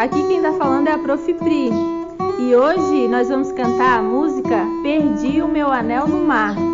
Aqui quem está falando é a Prof. Pri. E hoje nós vamos cantar a música Perdi o meu anel no mar.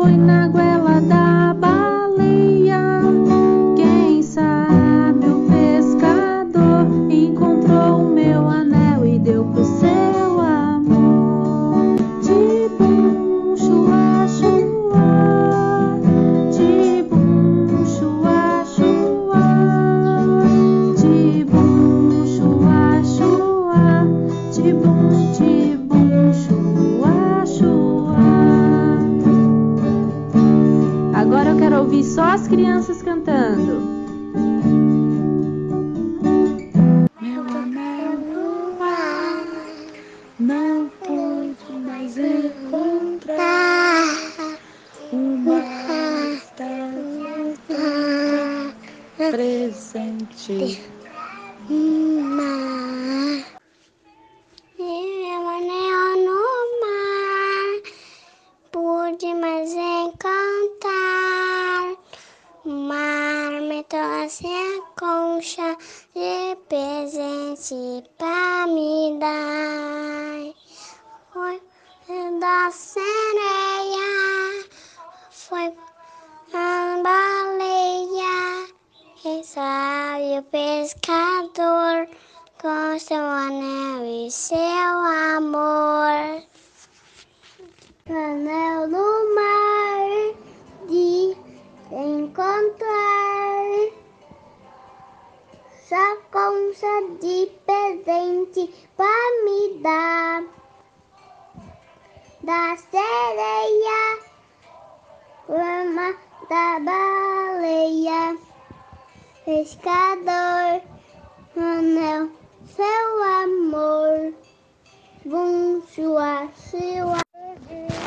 foi nada. Crianças cantando. Meu ar, não pude mais encontrar uma está presente. Mar. Meu anel no mar, pude mais encontrar. O mar me trouxe a concha de presente pra me dar. Foi da sereia, foi a baleia. Quem sabe o pescador com seu anel e seu amor. Anel no mar de encontrar sua concha de presente pra me dar da sereia, lama da baleia, pescador, anel, seu amor, bum, sua, sua.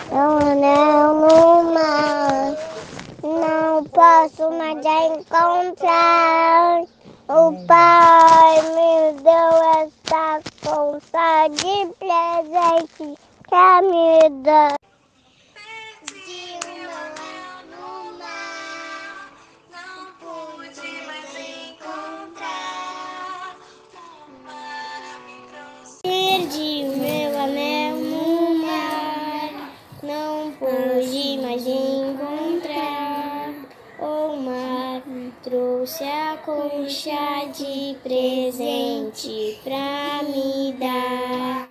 Anel no mar não posso mais encontrar. O pai me deu essa concha de presente pra me dar. A concha de presente pra me dar.